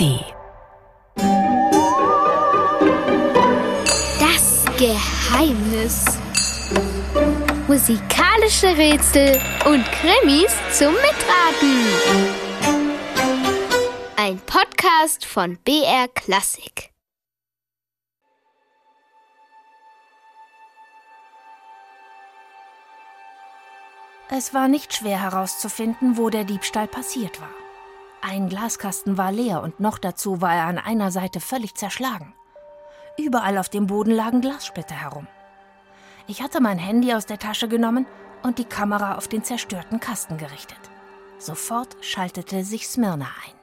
ARD. Das Geheimnis. Musikalische Rätsel und Krimis zum Mitraten. Ein Podcast von BR Klassik. Es war nicht schwer herauszufinden, wo der Diebstahl passiert war. Ein Glaskasten war leer und noch dazu war er an einer Seite völlig zerschlagen. Überall auf dem Boden lagen Glassplitter herum. Ich hatte mein Handy aus der Tasche genommen und die Kamera auf den zerstörten Kasten gerichtet. Sofort schaltete sich Smyrna ein.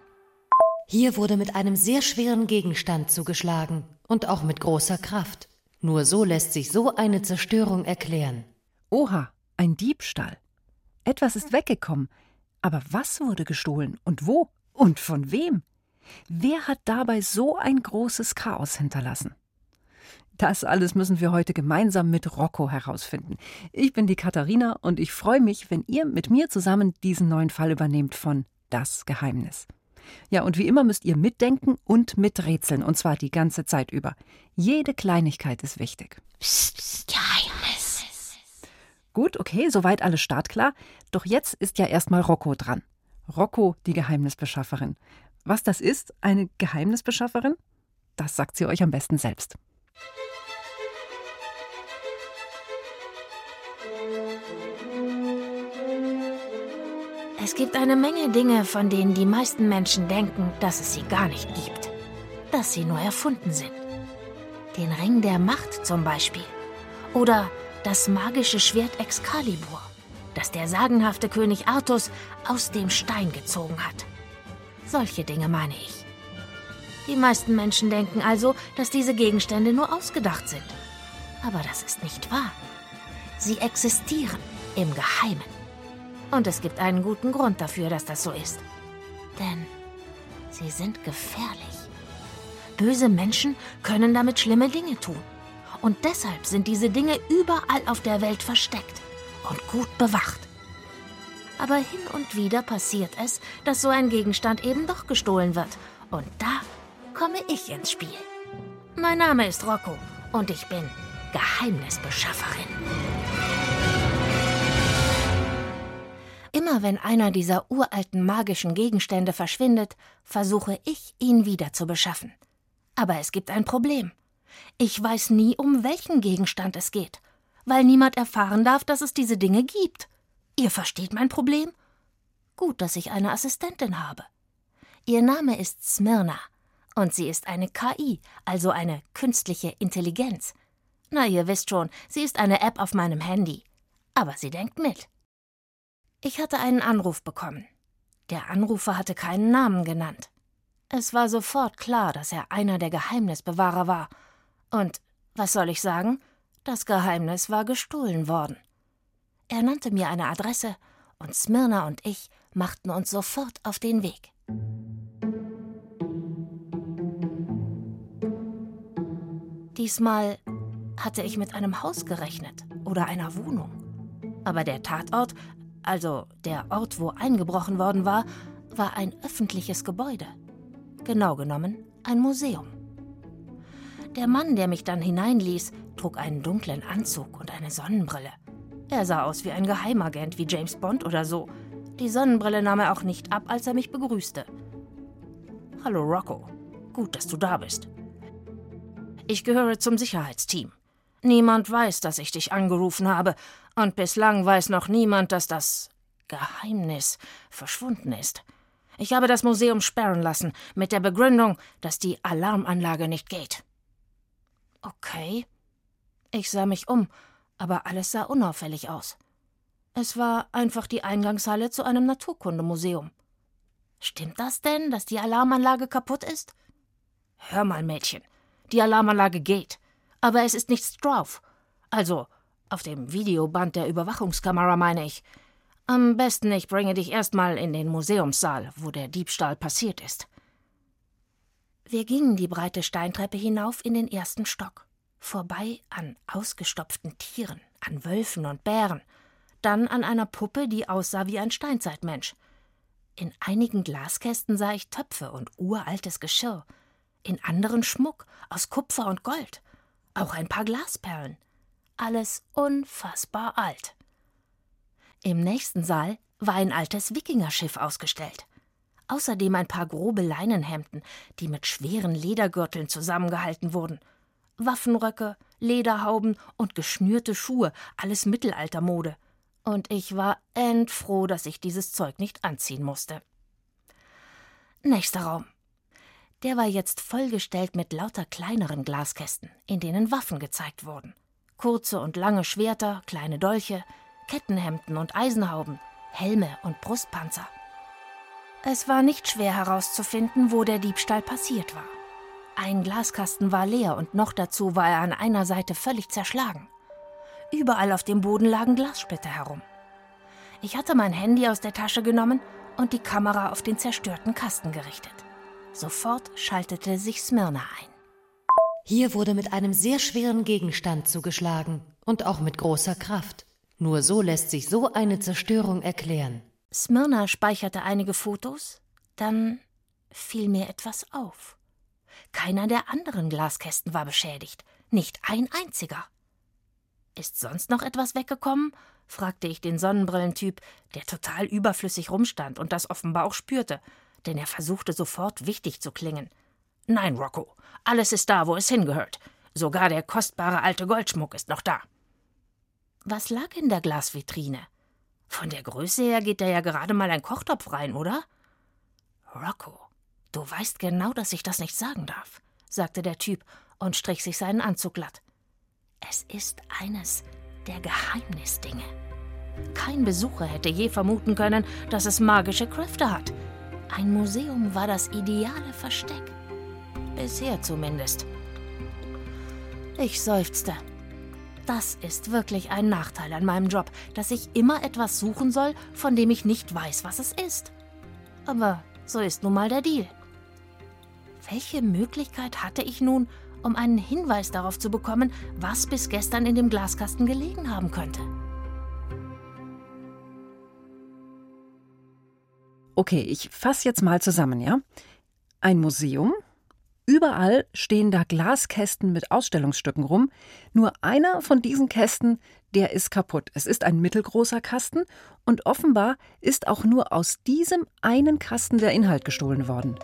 Hier wurde mit einem sehr schweren Gegenstand zugeschlagen und auch mit großer Kraft. Nur so lässt sich so eine Zerstörung erklären. Oha, ein Diebstahl. Etwas ist weggekommen. Aber was wurde gestohlen und wo und von wem? Wer hat dabei so ein großes Chaos hinterlassen? Das alles müssen wir heute gemeinsam mit Rocco herausfinden. Ich bin die Katharina und ich freue mich, wenn ihr mit mir zusammen diesen neuen Fall übernehmt von Das Geheimnis. Ja, und wie immer müsst ihr mitdenken und miträtseln, und zwar die ganze Zeit über. Jede Kleinigkeit ist wichtig. Psst, psst, Geheimnis. Gut, okay, soweit alles startklar. Doch jetzt ist ja erstmal Rocco dran. Rocco, die Geheimnisbeschafferin. Was das ist, eine Geheimnisbeschafferin? Das sagt sie euch am besten selbst. Es gibt eine Menge Dinge, von denen die meisten Menschen denken, dass es sie gar nicht gibt. Dass sie nur erfunden sind. Den Ring der Macht zum Beispiel. Oder das magische Schwert Excalibur, das der sagenhafte König Artus aus dem Stein gezogen hat. Solche Dinge meine ich. Die meisten Menschen denken also, dass diese Gegenstände nur ausgedacht sind. Aber das ist nicht wahr. Sie existieren im Geheimen. Und es gibt einen guten Grund dafür, dass das so ist. Denn sie sind gefährlich. Böse Menschen können damit schlimme Dinge tun. Und deshalb sind diese Dinge überall auf der Welt versteckt und gut bewacht. Aber hin und wieder passiert es, dass so ein Gegenstand eben doch gestohlen wird. Und da komme ich ins Spiel. Mein Name ist Rocco und ich bin Geheimnisbeschafferin. Immer wenn einer dieser uralten magischen Gegenstände verschwindet, versuche ich, ihn wieder zu beschaffen. Aber es gibt ein Problem. Ich weiß nie, um welchen Gegenstand es geht, weil niemand erfahren darf, dass es diese Dinge gibt. Ihr versteht mein Problem? Gut, dass ich eine Assistentin habe. Ihr Name ist Smyrna und sie ist eine KI, also eine künstliche Intelligenz. Na, ihr wisst schon, sie ist eine App auf meinem Handy. Aber sie denkt mit. Ich hatte einen Anruf bekommen. Der Anrufer hatte keinen Namen genannt. Es war sofort klar, dass er einer der Geheimnisbewahrer war und, was soll ich sagen, das Geheimnis war gestohlen worden. Er nannte mir eine Adresse, und Smyrna und ich machten uns sofort auf den Weg. Diesmal hatte ich mit einem Haus gerechnet oder einer Wohnung. Aber der Tatort, also der Ort, wo eingebrochen worden war, war ein öffentliches Gebäude. Genau genommen ein Museum. Der Mann, der mich dann hineinließ, trug einen dunklen Anzug und eine Sonnenbrille. Er sah aus wie ein Geheimagent, wie James Bond oder so. Die Sonnenbrille nahm er auch nicht ab, als er mich begrüßte. Hallo Rocco, gut, dass du da bist. Ich gehöre zum Sicherheitsteam. Niemand weiß, dass ich dich angerufen habe, und bislang weiß noch niemand, dass das Geheimnis verschwunden ist. Ich habe das Museum sperren lassen, mit der Begründung, dass die Alarmanlage nicht geht. Okay. Ich sah mich um, aber alles sah unauffällig aus. Es war einfach die Eingangshalle zu einem Naturkundemuseum. Stimmt das denn, dass die Alarmanlage kaputt ist? Hör mal, Mädchen, die Alarmanlage geht, aber es ist nichts drauf. Also, auf dem Videoband der Überwachungskamera meine ich. Am besten ich bringe dich erstmal in den Museumssaal, wo der Diebstahl passiert ist. Wir gingen die breite Steintreppe hinauf in den ersten Stock, vorbei an ausgestopften Tieren, an Wölfen und Bären, dann an einer Puppe, die aussah wie ein Steinzeitmensch. In einigen Glaskästen sah ich Töpfe und uraltes Geschirr, in anderen Schmuck aus Kupfer und Gold, auch ein paar Glasperlen. Alles unfassbar alt. Im nächsten Saal war ein altes Wikingerschiff ausgestellt. Außerdem ein paar grobe Leinenhemden, die mit schweren Ledergürteln zusammengehalten wurden. Waffenröcke, Lederhauben und geschnürte Schuhe, alles Mittelaltermode. Und ich war endfroh, dass ich dieses Zeug nicht anziehen musste. Nächster Raum. Der war jetzt vollgestellt mit lauter kleineren Glaskästen, in denen Waffen gezeigt wurden. Kurze und lange Schwerter, kleine Dolche, Kettenhemden und Eisenhauben, Helme und Brustpanzer. Es war nicht schwer herauszufinden, wo der Diebstahl passiert war. Ein Glaskasten war leer und noch dazu war er an einer Seite völlig zerschlagen. Überall auf dem Boden lagen Glassplitter herum. Ich hatte mein Handy aus der Tasche genommen und die Kamera auf den zerstörten Kasten gerichtet. Sofort schaltete sich Smyrna ein. Hier wurde mit einem sehr schweren Gegenstand zugeschlagen und auch mit großer Kraft. Nur so lässt sich so eine Zerstörung erklären. Smyrna speicherte einige Fotos, dann fiel mir etwas auf. Keiner der anderen Glaskästen war beschädigt, nicht ein einziger. Ist sonst noch etwas weggekommen? fragte ich den Sonnenbrillentyp, der total überflüssig rumstand und das offenbar auch spürte, denn er versuchte sofort wichtig zu klingen. Nein, Rocco, alles ist da, wo es hingehört. Sogar der kostbare alte Goldschmuck ist noch da. Was lag in der Glasvitrine? Von der Größe her geht da ja gerade mal ein Kochtopf rein, oder? Rocco, du weißt genau, dass ich das nicht sagen darf, sagte der Typ und strich sich seinen Anzug glatt. Es ist eines der Geheimnisdinge. Kein Besucher hätte je vermuten können, dass es magische Kräfte hat. Ein Museum war das ideale Versteck. Bisher zumindest. Ich seufzte. Das ist wirklich ein Nachteil an meinem Job, dass ich immer etwas suchen soll, von dem ich nicht weiß, was es ist. Aber so ist nun mal der Deal. Welche Möglichkeit hatte ich nun, um einen Hinweis darauf zu bekommen, was bis gestern in dem Glaskasten gelegen haben könnte? Okay, ich fasse jetzt mal zusammen, ja? Ein Museum Überall stehen da Glaskästen mit Ausstellungsstücken rum. Nur einer von diesen Kästen, der ist kaputt. Es ist ein mittelgroßer Kasten und offenbar ist auch nur aus diesem einen Kasten der Inhalt gestohlen worden.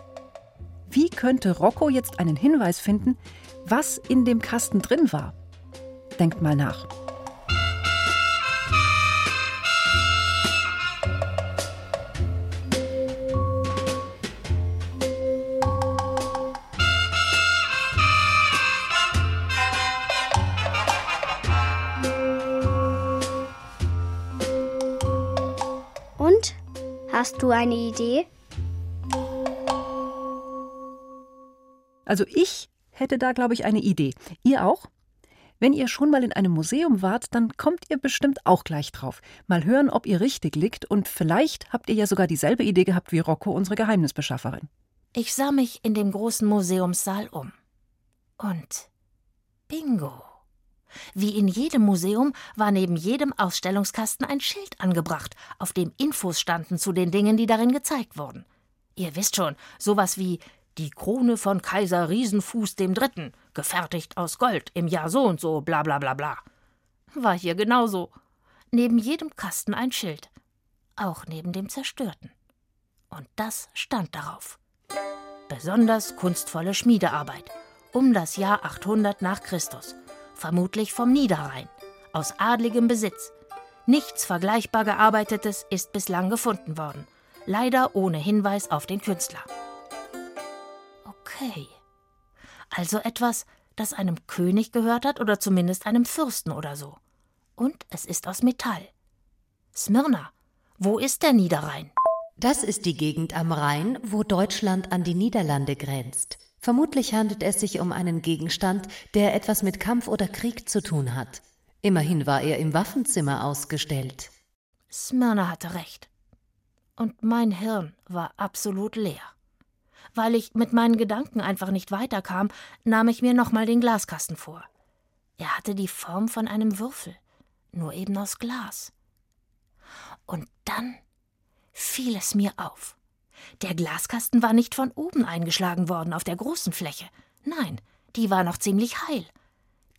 Wie könnte Rocco jetzt einen Hinweis finden, was in dem Kasten drin war? Denkt mal nach. Du eine Idee? Also ich hätte da, glaube ich, eine Idee. Ihr auch? Wenn ihr schon mal in einem Museum wart, dann kommt ihr bestimmt auch gleich drauf. Mal hören, ob ihr richtig liegt und vielleicht habt ihr ja sogar dieselbe Idee gehabt wie Rocco, unsere Geheimnisbeschafferin. Ich sah mich in dem großen Museumssaal um. Und bingo. Wie in jedem Museum war neben jedem Ausstellungskasten ein Schild angebracht, auf dem Infos standen zu den Dingen, die darin gezeigt wurden. Ihr wisst schon, sowas wie die Krone von Kaiser Riesenfuß dem Dritten, gefertigt aus Gold im Jahr so und so, bla bla bla bla. War hier genauso. Neben jedem Kasten ein Schild. Auch neben dem zerstörten. Und das stand darauf. Besonders kunstvolle Schmiedearbeit. Um das Jahr 800 nach Christus vermutlich vom Niederrhein, aus adligem Besitz. Nichts vergleichbar gearbeitetes ist bislang gefunden worden, leider ohne Hinweis auf den Künstler. Okay. Also etwas, das einem König gehört hat oder zumindest einem Fürsten oder so. Und es ist aus Metall. Smyrna, wo ist der Niederrhein? Das ist die Gegend am Rhein, wo Deutschland an die Niederlande grenzt. Vermutlich handelt es sich um einen Gegenstand, der etwas mit Kampf oder Krieg zu tun hat. Immerhin war er im Waffenzimmer ausgestellt. Smyrna hatte recht. Und mein Hirn war absolut leer. Weil ich mit meinen Gedanken einfach nicht weiterkam, nahm ich mir nochmal den Glaskasten vor. Er hatte die Form von einem Würfel, nur eben aus Glas. Und dann fiel es mir auf. Der Glaskasten war nicht von oben eingeschlagen worden auf der großen Fläche. Nein, die war noch ziemlich heil.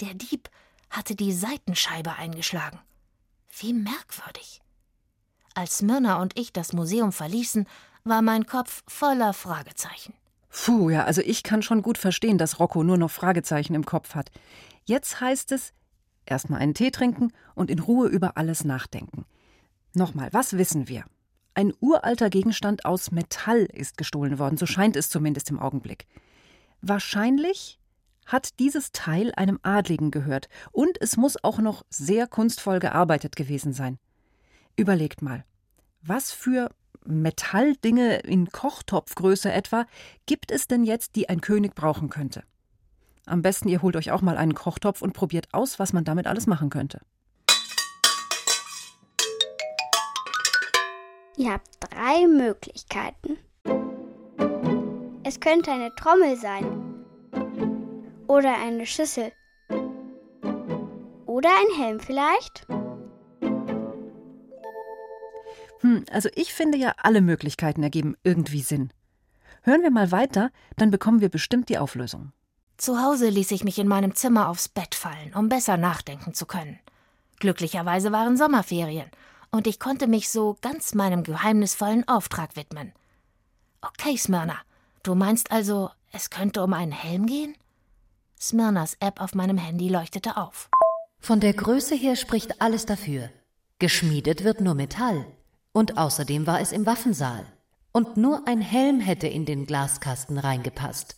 Der Dieb hatte die Seitenscheibe eingeschlagen. Wie merkwürdig. Als Myrna und ich das Museum verließen, war mein Kopf voller Fragezeichen. Puh, ja, also ich kann schon gut verstehen, dass Rocco nur noch Fragezeichen im Kopf hat. Jetzt heißt es, erstmal einen Tee trinken und in Ruhe über alles nachdenken. Nochmal, was wissen wir? Ein uralter Gegenstand aus Metall ist gestohlen worden, so scheint es zumindest im Augenblick. Wahrscheinlich hat dieses Teil einem Adligen gehört und es muss auch noch sehr kunstvoll gearbeitet gewesen sein. Überlegt mal, was für Metalldinge in Kochtopfgröße etwa gibt es denn jetzt, die ein König brauchen könnte? Am besten ihr holt euch auch mal einen Kochtopf und probiert aus, was man damit alles machen könnte. Ihr habt drei Möglichkeiten. Es könnte eine Trommel sein. Oder eine Schüssel. Oder ein Helm vielleicht. Hm, also ich finde ja, alle Möglichkeiten ergeben irgendwie Sinn. Hören wir mal weiter, dann bekommen wir bestimmt die Auflösung. Zu Hause ließ ich mich in meinem Zimmer aufs Bett fallen, um besser nachdenken zu können. Glücklicherweise waren Sommerferien und ich konnte mich so ganz meinem geheimnisvollen Auftrag widmen. Okay, Smyrna, du meinst also, es könnte um einen Helm gehen? Smyrnas App auf meinem Handy leuchtete auf. Von der Größe her spricht alles dafür. Geschmiedet wird nur Metall. Und außerdem war es im Waffensaal. Und nur ein Helm hätte in den Glaskasten reingepasst.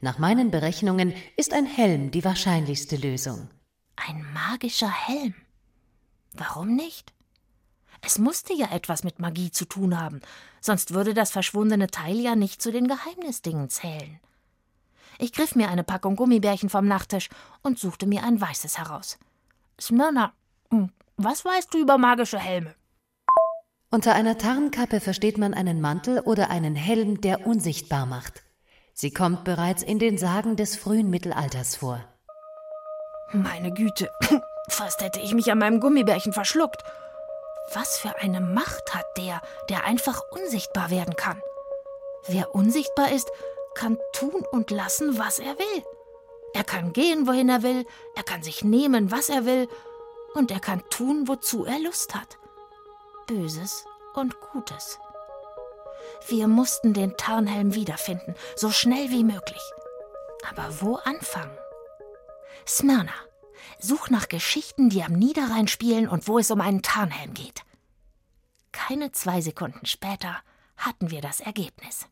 Nach meinen Berechnungen ist ein Helm die wahrscheinlichste Lösung. Ein magischer Helm. Warum nicht? Es musste ja etwas mit Magie zu tun haben, sonst würde das verschwundene Teil ja nicht zu den Geheimnisdingen zählen. Ich griff mir eine Packung Gummibärchen vom Nachttisch und suchte mir ein weißes heraus. Smyrna, hm, was weißt du über magische Helme? Unter einer Tarnkappe versteht man einen Mantel oder einen Helm, der unsichtbar macht. Sie kommt bereits in den Sagen des frühen Mittelalters vor. Meine Güte, fast hätte ich mich an meinem Gummibärchen verschluckt. Was für eine Macht hat der, der einfach unsichtbar werden kann? Wer unsichtbar ist, kann tun und lassen, was er will. Er kann gehen, wohin er will, er kann sich nehmen, was er will, und er kann tun, wozu er Lust hat. Böses und Gutes. Wir mussten den Tarnhelm wiederfinden, so schnell wie möglich. Aber wo anfangen? Smyrna, Such nach Geschichten, die am Niederrhein spielen und wo es um einen Tarnhelm geht. Keine zwei Sekunden später hatten wir das Ergebnis.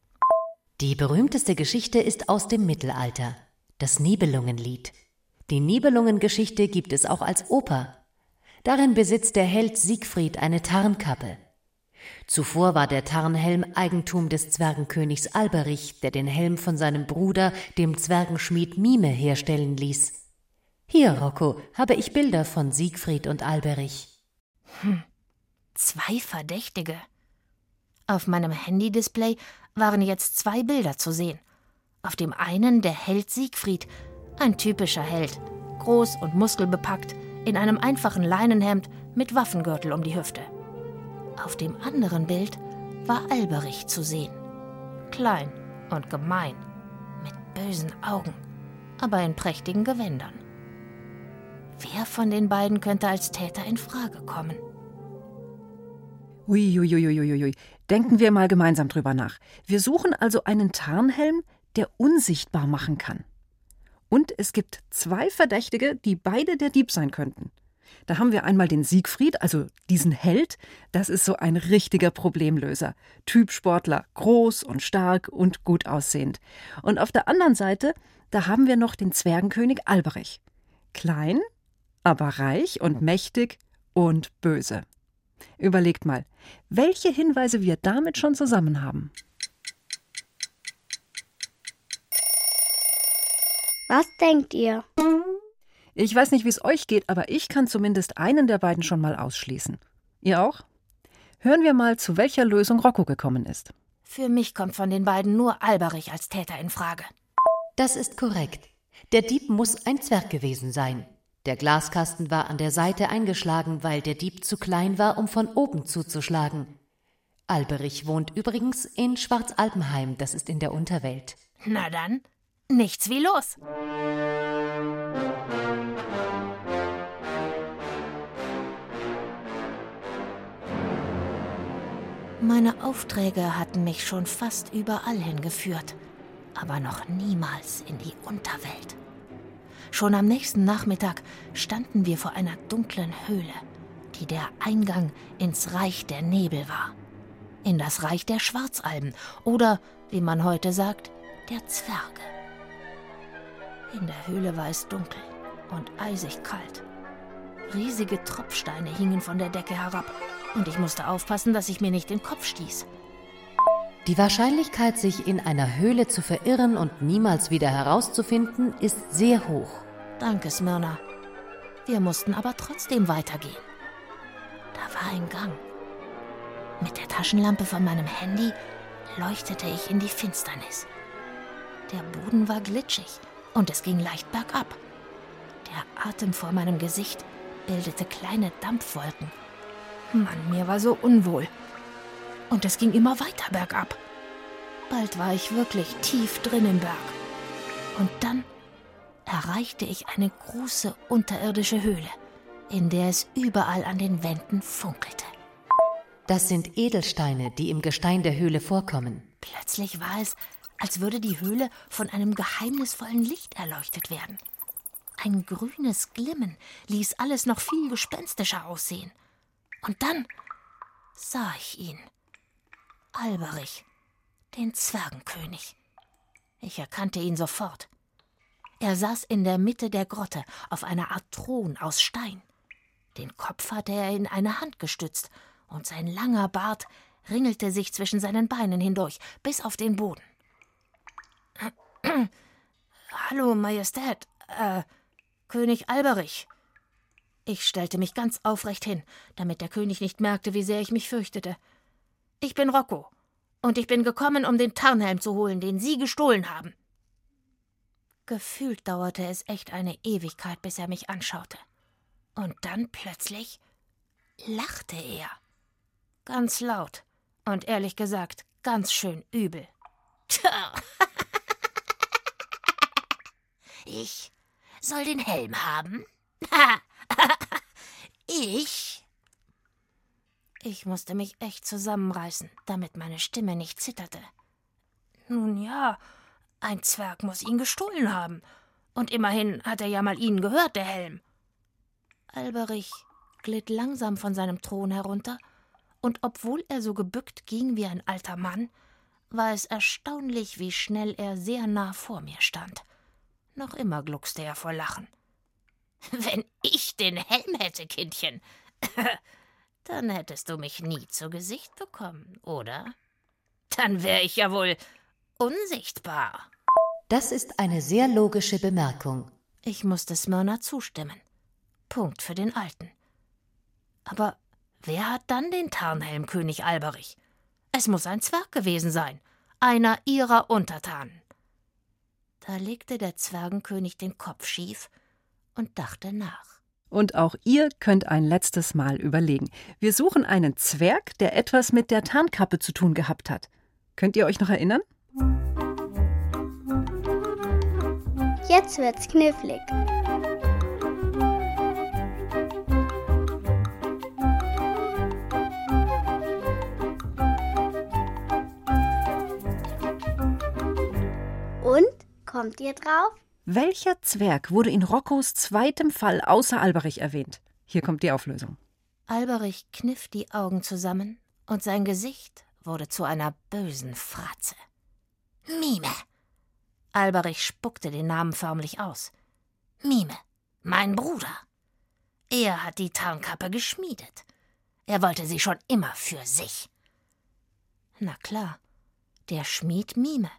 Die berühmteste Geschichte ist aus dem Mittelalter, das Nibelungenlied. Die Nibelungengeschichte gibt es auch als Oper. Darin besitzt der Held Siegfried eine Tarnkappe. Zuvor war der Tarnhelm Eigentum des Zwergenkönigs Alberich, der den Helm von seinem Bruder, dem Zwergenschmied Mime, herstellen ließ. Hier, Rocco, habe ich Bilder von Siegfried und Alberich. Hm, zwei Verdächtige. Auf meinem Handy-Display waren jetzt zwei Bilder zu sehen. Auf dem einen der Held Siegfried, ein typischer Held, groß und muskelbepackt, in einem einfachen Leinenhemd mit Waffengürtel um die Hüfte. Auf dem anderen Bild war Alberich zu sehen. Klein und gemein, mit bösen Augen, aber in prächtigen Gewändern. Wer von den beiden könnte als Täter in Frage kommen? Uiuiuiuiui. Denken wir mal gemeinsam drüber nach. Wir suchen also einen Tarnhelm, der unsichtbar machen kann. Und es gibt zwei Verdächtige, die beide der Dieb sein könnten. Da haben wir einmal den Siegfried, also diesen Held. Das ist so ein richtiger Problemlöser. Typsportler, groß und stark und gut aussehend. Und auf der anderen Seite, da haben wir noch den Zwergenkönig Alberich. Klein, aber reich und mächtig und böse. Überlegt mal, welche Hinweise wir damit schon zusammen haben. Was denkt ihr? Ich weiß nicht, wie es euch geht, aber ich kann zumindest einen der beiden schon mal ausschließen. Ihr auch? Hören wir mal, zu welcher Lösung Rocco gekommen ist. Für mich kommt von den beiden nur Alberich als Täter in Frage. Das ist korrekt. Der Dieb muss ein Zwerg gewesen sein. Der Glaskasten war an der Seite eingeschlagen, weil der Dieb zu klein war, um von oben zuzuschlagen. Alberich wohnt übrigens in Schwarzalpenheim, das ist in der Unterwelt. Na dann, nichts wie los. Meine Aufträge hatten mich schon fast überall hingeführt, aber noch niemals in die Unterwelt. Schon am nächsten Nachmittag standen wir vor einer dunklen Höhle, die der Eingang ins Reich der Nebel war. In das Reich der Schwarzalben oder, wie man heute sagt, der Zwerge. In der Höhle war es dunkel und eisig kalt. Riesige Tropfsteine hingen von der Decke herab und ich musste aufpassen, dass ich mir nicht den Kopf stieß. Die Wahrscheinlichkeit, sich in einer Höhle zu verirren und niemals wieder herauszufinden, ist sehr hoch. Danke, Smyrna. Wir mussten aber trotzdem weitergehen. Da war ein Gang. Mit der Taschenlampe von meinem Handy leuchtete ich in die Finsternis. Der Boden war glitschig und es ging leicht bergab. Der Atem vor meinem Gesicht bildete kleine Dampfwolken. Mann, mir war so unwohl. Und es ging immer weiter bergab. Bald war ich wirklich tief drin im Berg. Und dann erreichte ich eine große unterirdische Höhle, in der es überall an den Wänden funkelte. Das sind Edelsteine, die im Gestein der Höhle vorkommen. Plötzlich war es, als würde die Höhle von einem geheimnisvollen Licht erleuchtet werden. Ein grünes Glimmen ließ alles noch viel gespenstischer aussehen. Und dann sah ich ihn. Alberich, den Zwergenkönig. Ich erkannte ihn sofort. Er saß in der Mitte der Grotte auf einer Art Thron aus Stein. Den Kopf hatte er in eine Hand gestützt, und sein langer Bart ringelte sich zwischen seinen Beinen hindurch, bis auf den Boden. Hallo, Majestät, äh, König Alberich. Ich stellte mich ganz aufrecht hin, damit der König nicht merkte, wie sehr ich mich fürchtete. Ich bin Rocco, und ich bin gekommen, um den Tarnhelm zu holen, den Sie gestohlen haben. Gefühlt dauerte es echt eine Ewigkeit, bis er mich anschaute. Und dann plötzlich lachte er. Ganz laut und ehrlich gesagt ganz schön übel. ich soll den Helm haben? ich? Ich musste mich echt zusammenreißen, damit meine Stimme nicht zitterte. Nun ja, ein Zwerg muss ihn gestohlen haben. Und immerhin hat er ja mal ihnen gehört, der Helm. Alberich glitt langsam von seinem Thron herunter, und obwohl er so gebückt ging wie ein alter Mann, war es erstaunlich, wie schnell er sehr nah vor mir stand. Noch immer gluckste er vor Lachen. Wenn ich den Helm hätte, Kindchen, dann hättest du mich nie zu Gesicht bekommen, oder? Dann wäre ich ja wohl unsichtbar. Das ist eine sehr logische Bemerkung. Ich musste Smyrna zustimmen. Punkt für den Alten. Aber wer hat dann den Tarnhelm König Alberich? Es muss ein Zwerg gewesen sein, einer ihrer Untertanen. Da legte der Zwergenkönig den Kopf schief und dachte nach. Und auch ihr könnt ein letztes Mal überlegen. Wir suchen einen Zwerg, der etwas mit der Tarnkappe zu tun gehabt hat. Könnt ihr euch noch erinnern? Jetzt wird's knifflig. Und? Kommt ihr drauf? Welcher Zwerg wurde in Roccos zweitem Fall außer Alberich erwähnt? Hier kommt die Auflösung. Alberich kniff die Augen zusammen und sein Gesicht wurde zu einer bösen Fratze. Mime! Alberich spuckte den Namen förmlich aus. Mime, mein Bruder. Er hat die Tarnkappe geschmiedet. Er wollte sie schon immer für sich. Na klar, der Schmied Mime.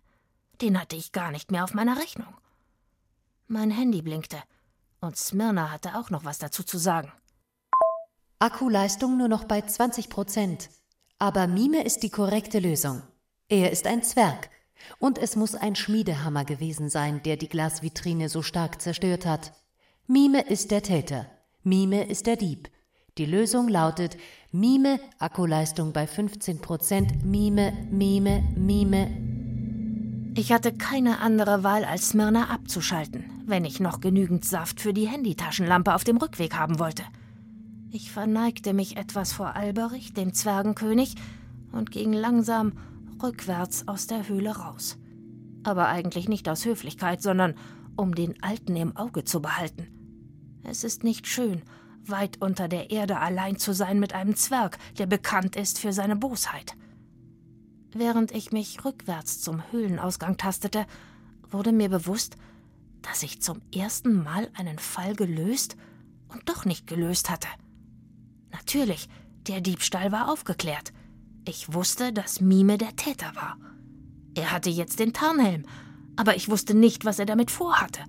Den hatte ich gar nicht mehr auf meiner Rechnung. Mein Handy blinkte, und Smyrna hatte auch noch was dazu zu sagen. Akkuleistung nur noch bei 20 Prozent. Aber Mime ist die korrekte Lösung. Er ist ein Zwerg. Und es muss ein Schmiedehammer gewesen sein, der die Glasvitrine so stark zerstört hat. Mime ist der Täter. Mime ist der Dieb. Die Lösung lautet Mime, Akkuleistung bei 15 Prozent, Mime, Mime, Mime. Ich hatte keine andere Wahl, als Smyrna abzuschalten, wenn ich noch genügend Saft für die Handytaschenlampe auf dem Rückweg haben wollte. Ich verneigte mich etwas vor Alberich, dem Zwergenkönig, und ging langsam rückwärts aus der Höhle raus. Aber eigentlich nicht aus Höflichkeit, sondern um den Alten im Auge zu behalten. Es ist nicht schön, weit unter der Erde allein zu sein mit einem Zwerg, der bekannt ist für seine Bosheit. Während ich mich rückwärts zum Höhlenausgang tastete, wurde mir bewusst, dass ich zum ersten Mal einen Fall gelöst und doch nicht gelöst hatte. Natürlich, der Diebstahl war aufgeklärt. Ich wusste, dass Mime der Täter war. Er hatte jetzt den Tarnhelm, aber ich wusste nicht, was er damit vorhatte.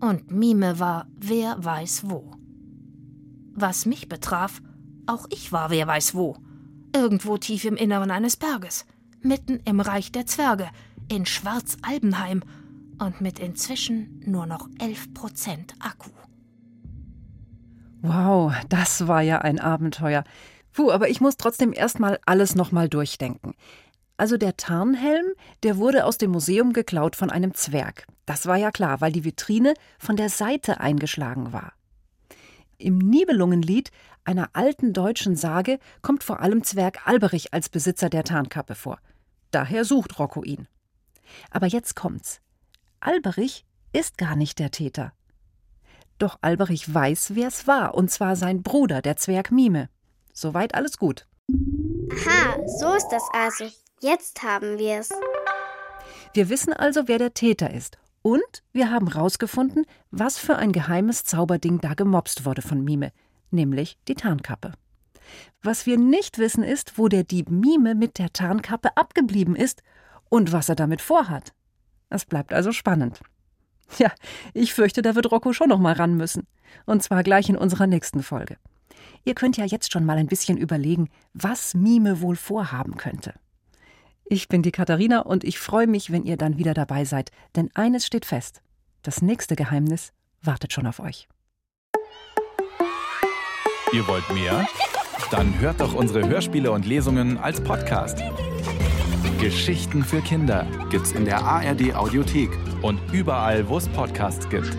Und Mime war wer weiß wo. Was mich betraf, auch ich war wer weiß wo. Irgendwo tief im Inneren eines Berges, mitten im Reich der Zwerge, in Schwarzalbenheim und mit inzwischen nur noch 11% Akku. Wow, das war ja ein Abenteuer. Puh, aber ich muss trotzdem erstmal alles nochmal durchdenken. Also der Tarnhelm, der wurde aus dem Museum geklaut von einem Zwerg. Das war ja klar, weil die Vitrine von der Seite eingeschlagen war. Im Nibelungenlied, einer alten deutschen Sage, kommt vor allem Zwerg Alberich als Besitzer der Tarnkappe vor. Daher sucht Rocco ihn. Aber jetzt kommt's. Alberich ist gar nicht der Täter. Doch Alberich weiß, wer es war, und zwar sein Bruder, der Zwerg Mime. Soweit alles gut. Aha, so ist das also. Jetzt haben wir es. Wir wissen also, wer der Täter ist. Und wir haben rausgefunden, was für ein geheimes Zauberding da gemobst wurde von Mime, nämlich die Tarnkappe. Was wir nicht wissen, ist, wo der Dieb Mime mit der Tarnkappe abgeblieben ist und was er damit vorhat. Es bleibt also spannend. Ja, ich fürchte, da wird Rocco schon noch mal ran müssen. Und zwar gleich in unserer nächsten Folge. Ihr könnt ja jetzt schon mal ein bisschen überlegen, was Mime wohl vorhaben könnte. Ich bin die Katharina und ich freue mich, wenn ihr dann wieder dabei seid, denn eines steht fest: Das nächste Geheimnis wartet schon auf euch. Ihr wollt mehr? Dann hört doch unsere Hörspiele und Lesungen als Podcast. Geschichten für Kinder gibt's in der ARD Audiothek und überall, wo es Podcasts gibt.